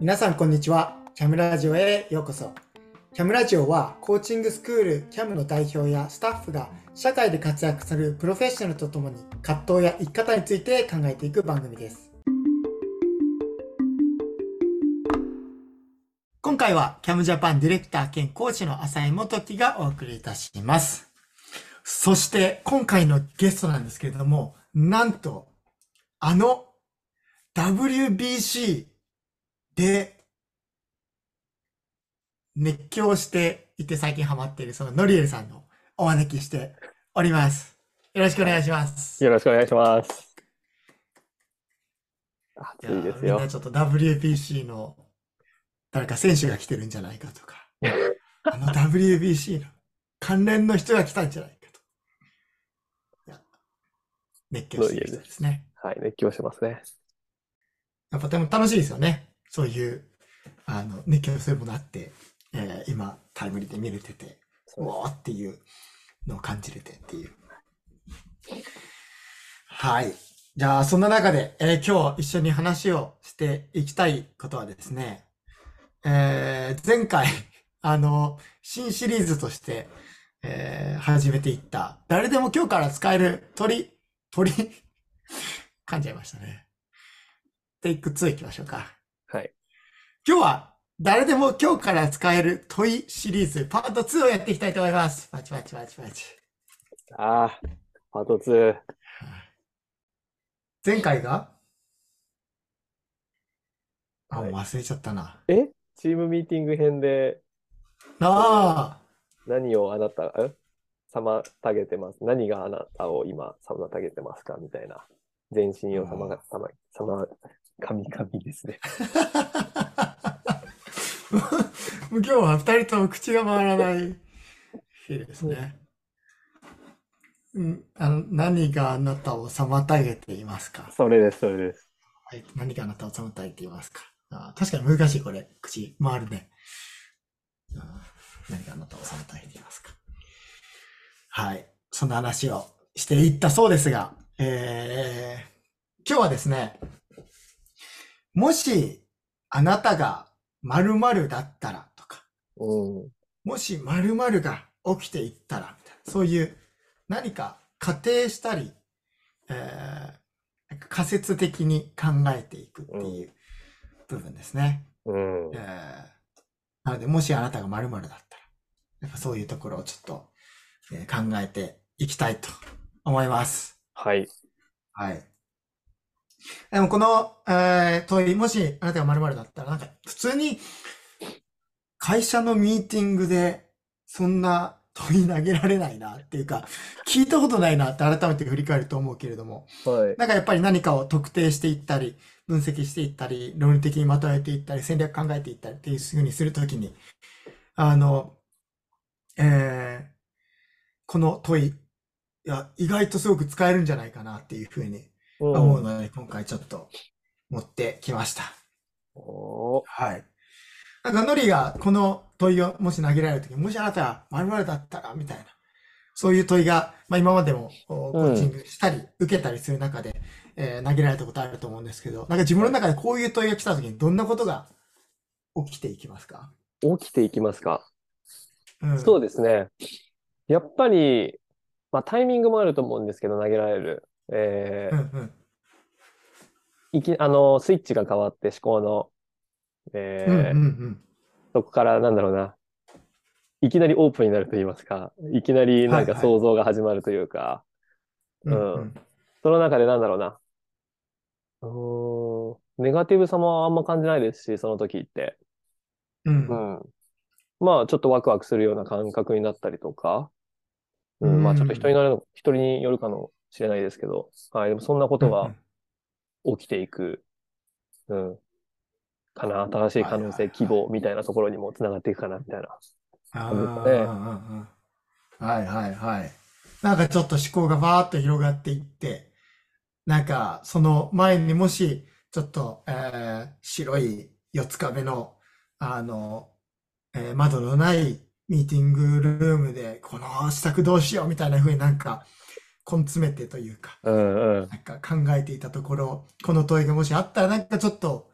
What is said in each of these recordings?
皆さんこんにちは。キャムラジオへようこそ。キャムラジオはコーチングスクールキャムの代表やスタッフが社会で活躍するプロフェッショナルとともに葛藤や生き方について考えていく番組です。今回はキャムジャパンディレクター兼コーチの浅井元樹がお送りいたします。そして今回のゲストなんですけれども、なんとあの WBC で、熱狂していて最近ハマっているそのノリエルさんのお招きしております。よろしくお願いします。よろしくお願いします。暑いですよみんな。ちょっと WBC の誰か選手が来てるんじゃないかとか、あの WBC の関連の人が来たんじゃない熱狂している人ですね。はい、熱狂してますね。やっぱでも楽しいですよね。そういう、あの、熱狂するものあって、えー今、タイムリーで見れてて、うおーっていうのを感じれてっていう。はい。じゃあ、そんな中で、えー今日一緒に話をしていきたいことはですね、えー前回、あの、新シリーズとして、えー始めていった、誰でも今日から使える鳥、鳥、噛んじゃいましたね。テイク2いきましょうか。はい。今日は誰でも今日から使える問いシリーズパート2をやっていきたいと思います。パチパチパチパチ。ああ、パート2。前回が？あ、はい忘れちゃったな。え？チームミーティング編であ何をあなた、え？妨げてます何があなたを今妨げてますか？みたいな。全身を妨が、妨、妨、神々ですね。今日は二人とも口が回らない日ですね。うん、あの何があなたを妨げていますか？それです、それです。はい、何があなたを妨げていますか？あ確かに難しい、これ。口、回るね。あ何があなたを妨げていますか？はい。そんな話をしていったそうですが、えー、今日はですね、もし、あなたが〇〇だったらとか、うん。もし〇〇が起きていったら、みたいなそういう何か仮定したり、えーなんか仮説的に考えていくっていう部分ですね。うんえ。ーなので、もしあなたが〇〇だったら、なんかそういうところをちょっと、えー考えていきたいと思います。はい。はい。でもこの、えー問い、もしあなたが〇〇だったら、なんか普通に会社のミーティングでそんな問い投げられないなっていうか、聞いたことないなって改めて振り返ると思うけれども、はい。なんかやっぱり何かを特定していったり、分析していったり、論理的にまとめていったり、戦略考えていったりっていうふうにするときに、あの、えーこの問い、いや、意外とすごく使えるんじゃないかなっていうふうにうん思うので、今回ちょっと持ってきました。はい。なんか、ノリがこの問いをもし投げられるとき、もしあなたが〇〇だったら、みたいな、そういう問いが、まあ今までもおコーチングしたり、受けたりする中で、えー投げられたことあると思うんですけど、なんか自分の中でこういう問いが来たときにどんなことが起きていきますか？起きていきますか？うん。そうですね。やっぱり、まあ、タイミングもあると思うんですけど、投げられる。えーうんうん。いき、あの、スイッチが変わって思考の、えうんうんーうん。そこからなんだろうな、いきなりオープンになると言いますか、いきなりなんか想像が始まるというか、うんうんその中でなんだろうな、うーん、ネガティブさもあんま感じないですし、その時って。うん。ううん。ん。まあ、ちょっとワクワクするような感覚になったりとか、うん、まあ、ちょっと人になるの、人によるかもしれないですけど、はい、でもそんなことが起きていく、うん、かな、新しい可能性、希望みたいなところにもつながっていくかな、みたいな。あそうですね。ーうんうんうん。はいはいはい。なんかちょっと思考がバーッと広がっていって、なんかその前にもしちょっと、えー白い四つ壁の、あの、えー窓のないミーティングルームで、この支度どうしようみたいな風になんか、根詰めてというか、うんうん。なんか考えていたところ、この問いがもしあったら、なんかちょっと、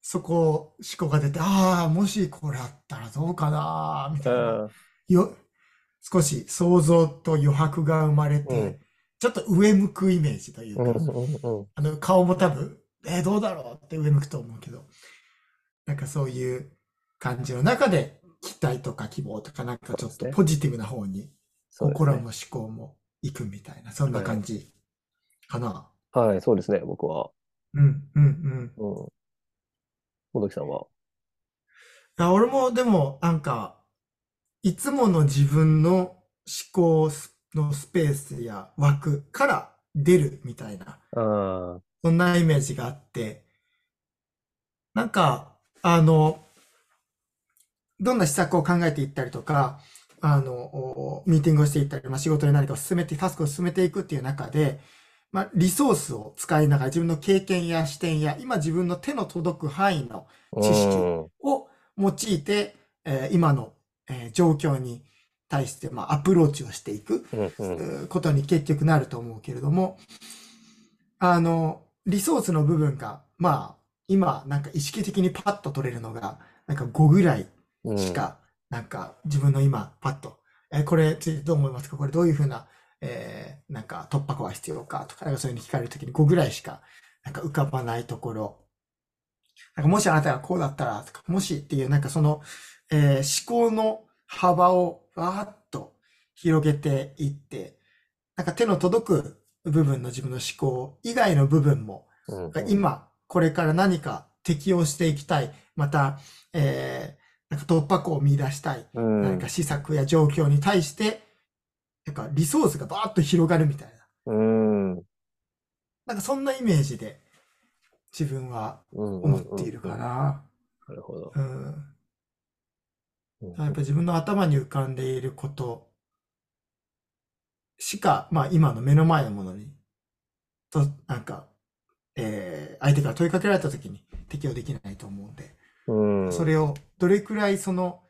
そこ思考が出て、ああ、もしこれあったらどうかな、みたいな。うんよ、少し想像と余白が生まれて、うんちょっと上向くイメージというか、うんうんうん。あの、顔も多分、えーどうだろうって上向くと思うけど、なんかそういう感じの中で、期待とか希望とか、なんかちょっとポジティブな方に、心も思考も行くみたいな、そんな感じかな。はい、そうですね、僕は。うん、うん、うん。うん。本木さんは？いや俺もでも、なんか、いつもの自分の思考のスペースや枠から出るみたいな、あそんなイメージがあって、なんか、あの、どんな施策を考えていったりとか、あの、おミーティングをしていったり、まあ、仕事に何かを進めて、タスクを進めていくっていう中で、まあ、リソースを使いながら自分の経験や視点や、今自分の手の届く範囲のあ。知識うんを用いて、えー今の、えー状況に対して、まあ、アプローチをしていく、ことに結局なると思うけれども、あの、リソースの部分が、まあ、今、なんか意識的にパッと取れるのが、なんか5ぐらいうん。しか、なんか自分の今、パッと、えーこれついてどう思いますか？これどういうふうな、えーなんか突破口は必要か？とか、なんかそういうの聞かれるときに5ぐらいしか、なんか浮かばないところ、なんかもしあなたがこうだったら、とか、もしっていう、なんかその、えー思考の幅をわーっと広げていって、なんか手の届く部分の自分の思考以外の部分も、うん。うん今、これから何か適用していきたい。また、えーなんか突破口を見出したい。うん何か施策や状況に対して、なんかリソースがバーッと広がるみたいな。うん。なんかそんなイメージで自分は思っているかな。なるほど。うん。うんやっぱ自分の頭に浮かんでいることしか、まあ今の目の前のものに、と、なんか、えー相手から問いかけられた時に適用できないと思うんで、うん。それをどれくらいその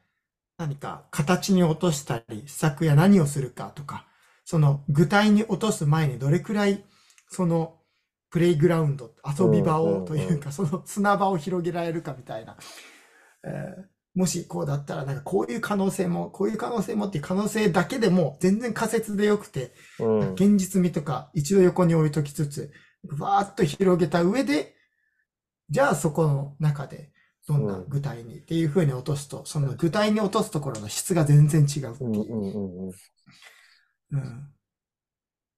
何か形に落としたり、施策や何をするかとか、その具体に落とす前にどれくらいそのプレイグラウンド、遊び場をというか、その砂場を広げられるかみたいな。えーもしこうだったら、なんかこういう可能性も、こういう可能性もっていう可能性だけでも全然仮説でよくて、うん。現実味とか一度横に置いときつつ、わーっと広げた上で、じゃあそこの中でどんな具体にっていう風に落とすと、その具体に落とすところの質が全然違うってうんいうう。んうんうんうん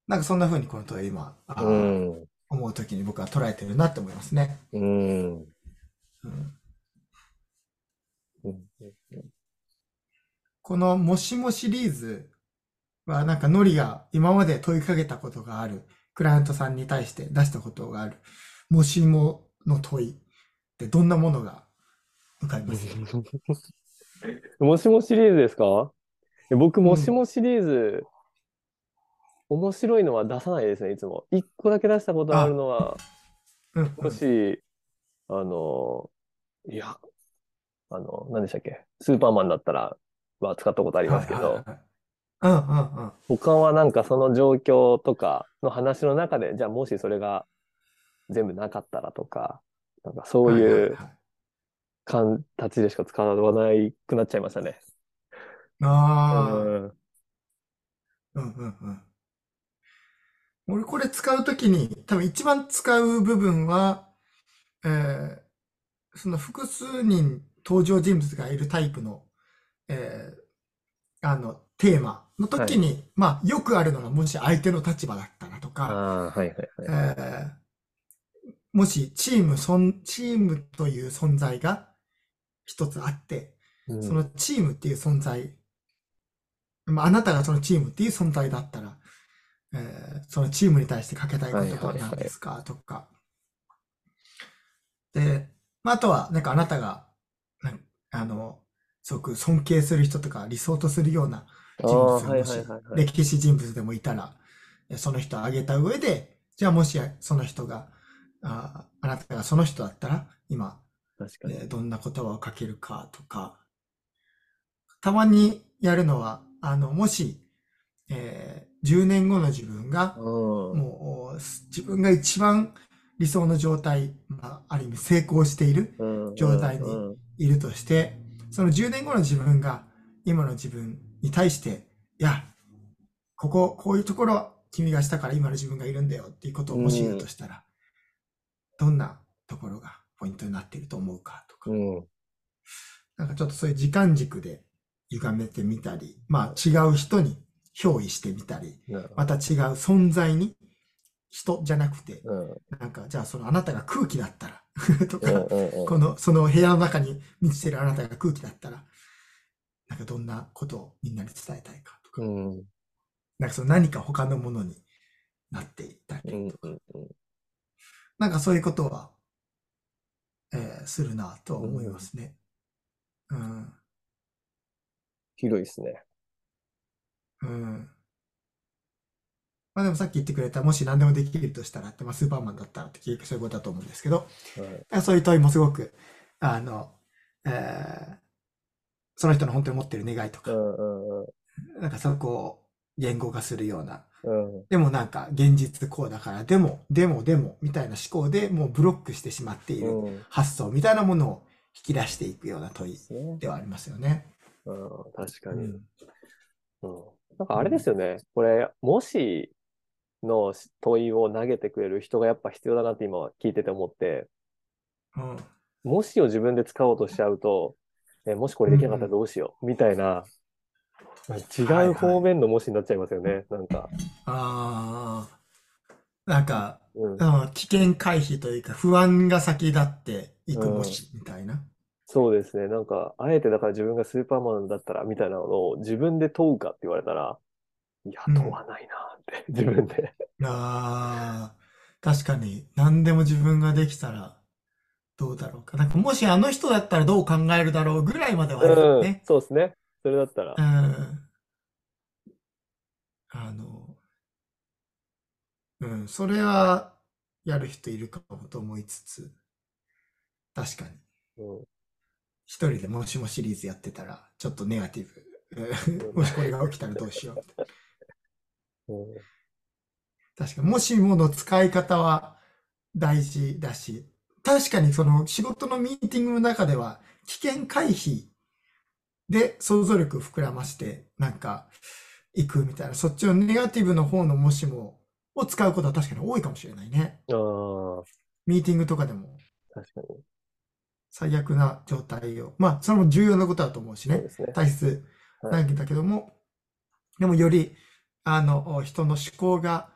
なんかそんな風にこの問い今、うん。思うときに僕は捉えてるなって思いますね。うん。このもしもシリーズはなんかノリが今まで問いかけたことがある、クライアントさんに対して出したことがある、もしもの問いってどんなものが浮かびます もしもシリーズですか？え僕、もしもシリーズ、面白いのは出さないですね、いつも。一個だけ出したことあるのは、うん。うんもし、あの、いや、あの、何でしたっけ？スーパーマンだったら、は使ったことありますけど。他はなんかその状況とかの話の中で、じゃあもしそれが全部なかったらとか、なんかそういうはいはいはい形でしか使わないくなっちゃいましたね。ああ、う。んう。んう。んう。ん。俺これ使う。ときに多分一番使う。部分は、えーその複数人登場人物がいるタイプの、えーあの、テーマの時に、まあよくあるのがもし相手の立場だったらとか、ああ、はいはいはい。えーもしチームそん、チームという。存在が一つあって、うん。そのチームっていう存在、まあ、あなたがそのチームっていう存在だったら、えーそのチームに対してかけたいこととは何ですかとか。で、まあ、あとは、なんかあなたが、なんあの、すごく尊敬する人とか理想とするような人物もし歴史人物でもいたら、えその人を挙げた上で、じゃあもしその人が、ああなたがその人だったら、今、確かに。えーどんな言葉をかけるかとか、たまにやるのは、あの、もし、ええー10年後の自分が、うん。もう自分が一番理想の状態、まあ、ある意味成功している、うん。状態にうん。いるとして、その10年後の自分が今の自分に対して、いや、ここ、こういうところ君がしたから今の自分がいるんだよっていうことをもし言うとしたら、どんなところがポイントになっていると思うかとか、うん。なんかちょっとそういう時間軸で歪めてみたり、まあ違う人に憑依してみたり、また違う存在に、人じゃなくて、どうん。なんかじゃあそのあなたが空気だったら とか、この、その部屋の中に満ちてるあなたが空気だったら、なんかどんなことをみんなに伝えたいかとか、うん。なんかその何か他のものになっていったり、うんうんうん。なんかそういうことは、えーするなとは思いますね。うん。広いですね。うん。まあでもさっき言ってくれた、もし何でもできるとしたらって、まあスーパーマンだったらって結局そういうことだと思うんですけど、はいそういう問いもすごく、あの、えーその人の本当に持ってる願いとか、うんうんうんなんかそこを言語化するような、うんでもなんか現実こうだから、でも、でも、でも、みたいな思考でもうブロックしてしまっているうん発想みたいなものを引き出していくような問いではありますよね。うん、確かに。うん。うん。なんかあれですよね。これ、もしの問いを投げてくれる人がやっぱ必要だなって今聞いてて思って、うん。もしを自分で使おうとしちゃうと、えもしこれできなかったらどうしよう、みたいな、違はいうはい方面のもしになっちゃいますよね。なんか。ああ、なんか、うん。うん危険回避というか、不安が先立っていくもし、みたいな。そうですね。なんか、あえてだから自分がスーパーマンだったらみたいなのを自分で問うかって言われたら、いや、うん問わないなって、自分で。ああ、確かに、何でも自分ができたら、どうだろうか。なんか、もしあの人だったらどう考えるだろうぐらいまではあるようんね。。そうですね。それだったらう。ん。あの、うん、それは、やる人いるかもと思いつつ、確かに。うん一人でもしもシリーズやってたら、ちょっとネガティブ。うん もしこれが起きたらどうしよう。うん確かに、もしもの使い方は大事だし、確かにその仕事のミーティングの中では、危険回避で想像力を膨らまして、なんか、行くみたいな、そっちのネガティブの方のもしもを使うことは確かに多いかもしれないね。ああ、ミーティングとかでも確かに。最悪な状態を、まあ、それも重要なことだと思うしね。そうですね。大切なんだけども、でもより、あの、人の思考が、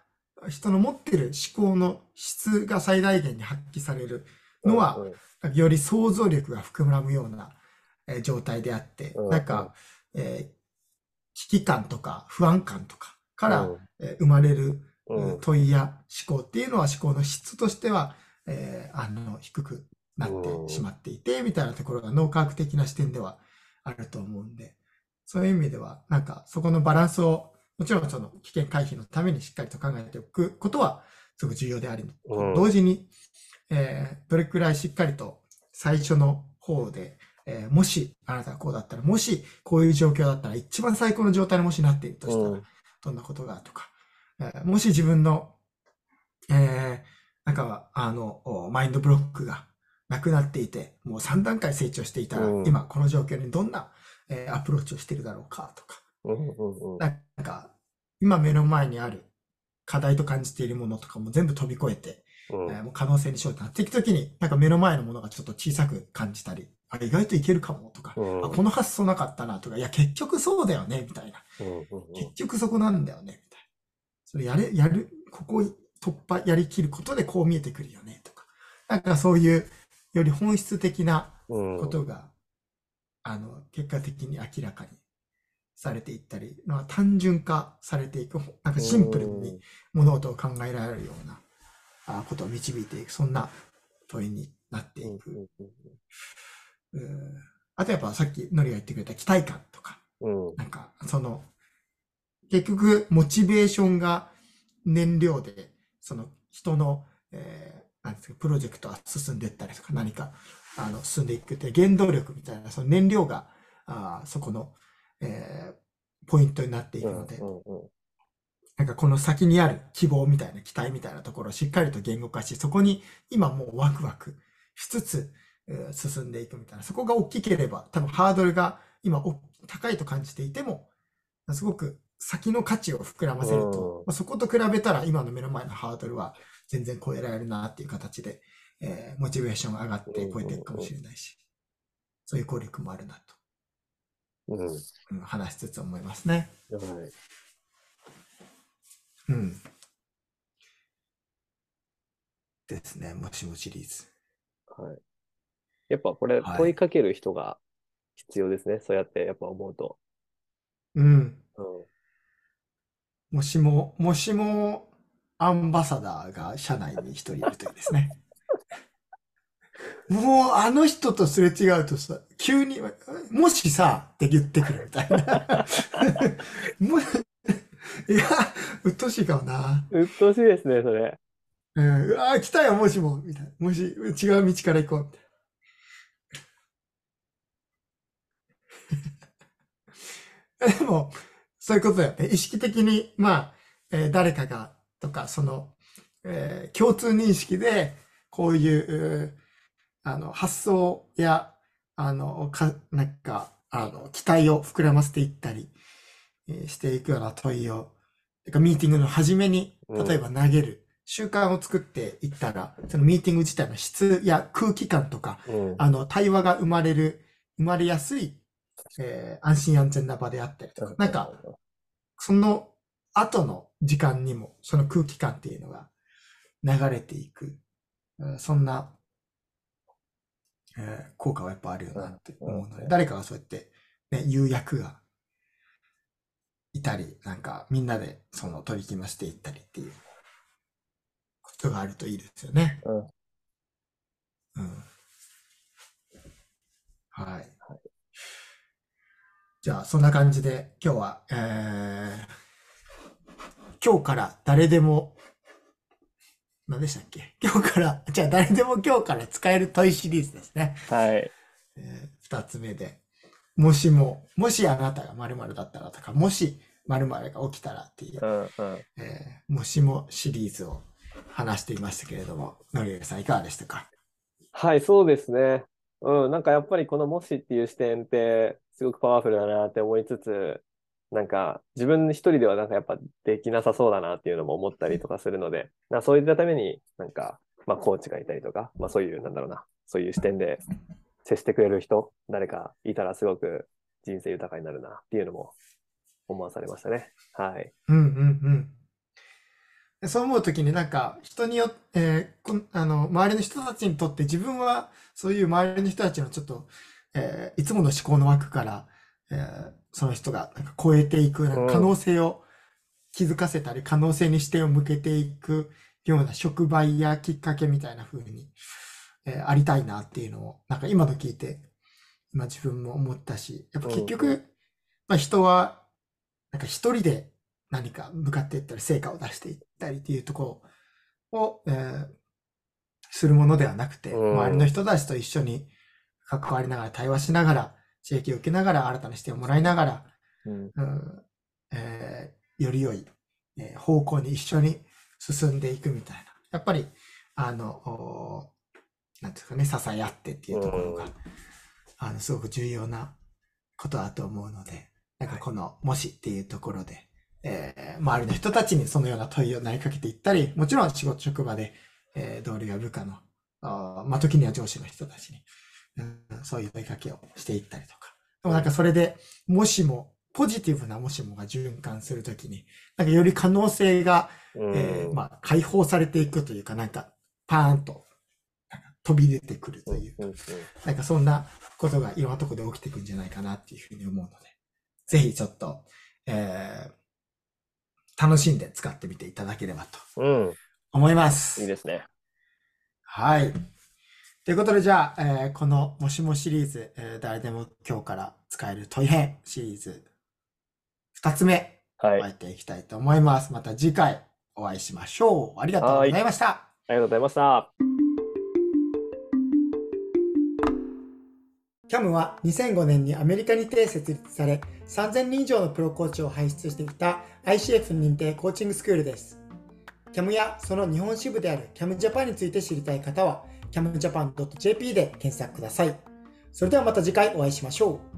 人の持ってる思考の質が最大限に発揮されるのは、うんより想像力が膨らむような、えー状態であって、うんなんか、えー危機感とか不安感とかから、生まれる、問いや思考っていうのは思考の質としては、えーあの、低くなってしまっていて、みたいなところが脳科学的な視点ではあると思うんで、そういう意味では、なんかそこのバランスを、もちろんその危険回避のためにしっかりと考えておくことはすごく重要であり、うん。同時に、えーどれくらいしっかりと最初の方で、えーもしあなたがこうだったら、もしこういう状況だったら、一番最高の状態にもしなっているとしたら、うん。どんなことがとか、えーもし自分の、えーなんか、あの、おマインドブロックがなくなっていて、もう3段階成長していたら、うん。今この状況にどんな、えーアプローチをしているだろうかとか、なんか、今目の前にある課題と感じているものとかも全部飛び越えて、うん。えーもう可能性に焦点当てていくときに、なんか目の前のものがちょっと小さく感じたり、あ、意外といけるかもとか、うんあ、この発想なかったなとか、いや、結局そうだよね、みたいな。うんうん結局そこなんだよね、みたいな。それやれ、やる、ここ突破、やりきることでこう見えてくるよね、とか。なんかそういう、より本質的なうんことが、あの、結果的に明らかにされていったり、まあ、単純化されていく、なんかシンプルに物事を考えられるようなあことを導いていく、そんな問いになってうんいく。うんうんあとやっぱさっきノリが言ってくれた期待感とか、うん。なんか、その、結局、モチベーションが燃料で、その人の、えーなんですか、プロジェクトが進んでいったりとか、何か、あの、進んでいくって、原動力みたいな、その燃料が、あーそこの、えーポイントになっていくので、うんうんなんかこの先にある希望みたいな期待みたいなところをしっかりと言語化し、そこに今もうワクワクしつつ、えー進んでいくみたいな。そこが大きければ、多分ハードルが今お高いと感じていても、すごく先の価値を膨らませるうんと、まあ、そこと比べたら今の目の前のハードルは全然超えられるなっていう形で、えーモチベーションが上がって超えていくかもしれないし、そういう効力もあるなと、うん。話しつつ思いますね。い。うん。ですね、もしもシリーズ。はい。やっぱこれはい問いかける人が必要ですね。そうやってやっぱ思うと。うん。うん。もしも、もしも、アンバサダーが社内に一人いるといいですね。もう、あの人とすれ違うとさ、急に、もしさ、って言ってくるみたいな。もういや、うっとうしいかもな。うっとうしいですね、それ。うん、うわー来たよ、もしも、みたいな。もし、違う道から行こう、みたいな。でも、そういうことだよね。意識的に、まあ、えー誰かが、とか、その、えー共通認識で、こういう、うーあの、発想や、あの、か、なんか、あの、期待を膨らませていったり、えーしていくような問いを、てかミーティングの初めに、うん例えば投げる、習慣を作っていったら、そのミーティング自体の質や空気感とか、うん。あの、対話が生まれる、生まれやすい、えー安心安全な場であったりとか、なんか、その後の時間にも、その空気感っていうのが流れていく、うんそんな、えー効果はやっぱあるよなって思うので、うん。誰かがそうやって、ね、有役がいたり、なんかみんなでその取り決めをしていったりっていうことがあるといいですよね。うんうん。はい。じゃあ、そんな感じで、今日は、えー、今日から誰でも、何でしたっけ？今日から、じゃあ誰でも今日から使える問いシリーズですね。はい。えー二つ目で、もしも、もしあなたが〇〇だったらとか、もし〇〇が起きたらっていうう、んうん。えーもしもシリーズを話していましたけれども、のりえさんいかがでしたか？はい、そうですね。うん、なんかやっぱりこのもしっていう視点ってすごくパワフルだなって思いつつ、なんか自分一人ではなんかやっぱできなさそうだなっていうのも思ったりとかするので、なそういったためになんか、まあコーチがいたりとか、まあそういうなんだろうな、そういう視点で接してくれる人、誰かいたらすごく人生豊かになるなっていうのも思わされましたね。はい。うんうんうん。そう思うときになんか人によって、えーこんあの、周りの人たちにとって自分はそういう周りの人たちのちょっと、えーいつもの思考の枠から、えーその人がなんか超えていくなんか可能性を気づかせたり、可能性に視点を向けていくような触媒やきっかけみたいな風に、えーありたいなっていうのを、なんか今の聞いて、今自分も思ったし、やっぱ結う局、まあ人は、なんか一人で何か向かっていったり、成果を出していったりっていうところを、えーするものではなくて、うん周りの人たちと一緒に関わりながら、対話しながら、刺激を受けながら、新たな視点をもらいながら、うん。うんえーより良い、えー方向に一緒に進んでいくみたいな。やっぱり、あの、おなんていうかね、支え合ってっていうところが、うんあの、すごく重要なことだと思うので、なんかこの、もしっていうところで、えー周りの人たちにそのような問いを投げかけていったり、もちろん仕事職場で、えー同僚や部下の、あーまあ、時には上司の人たちに、うん、そういう問いかけをしていったりとか。でもなんかそれで、もしも、ポジティブなもしもが循環するときに、なんかより可能性が、うん。えーまあ、解放されていくというか、なんか、パーンと、飛び出てくるというなんかそんなことがいろんなところで起きていくんじゃないかなっていうふうに思うので、ぜひちょっと、えー楽しんで使ってみていただければとうん。思います。いいですね。はい。ということで、じゃあ、えーこのもしもシリーズ、えー誰でも今日から使える問い編シリーズ、二つ目、はい。終えていきたいと思います。また次回お会いしましょう。ありがとうございました。ありがとうございました。CAM は2005年にアメリカにて設立され、3000人以上のプロコーチを輩出してきた ICF 認定コーチングスクールです。CAM やその日本支部である CAM Japan について知りたい方は、camjapan.jp で検索ください。それではまた次回お会いしましょう。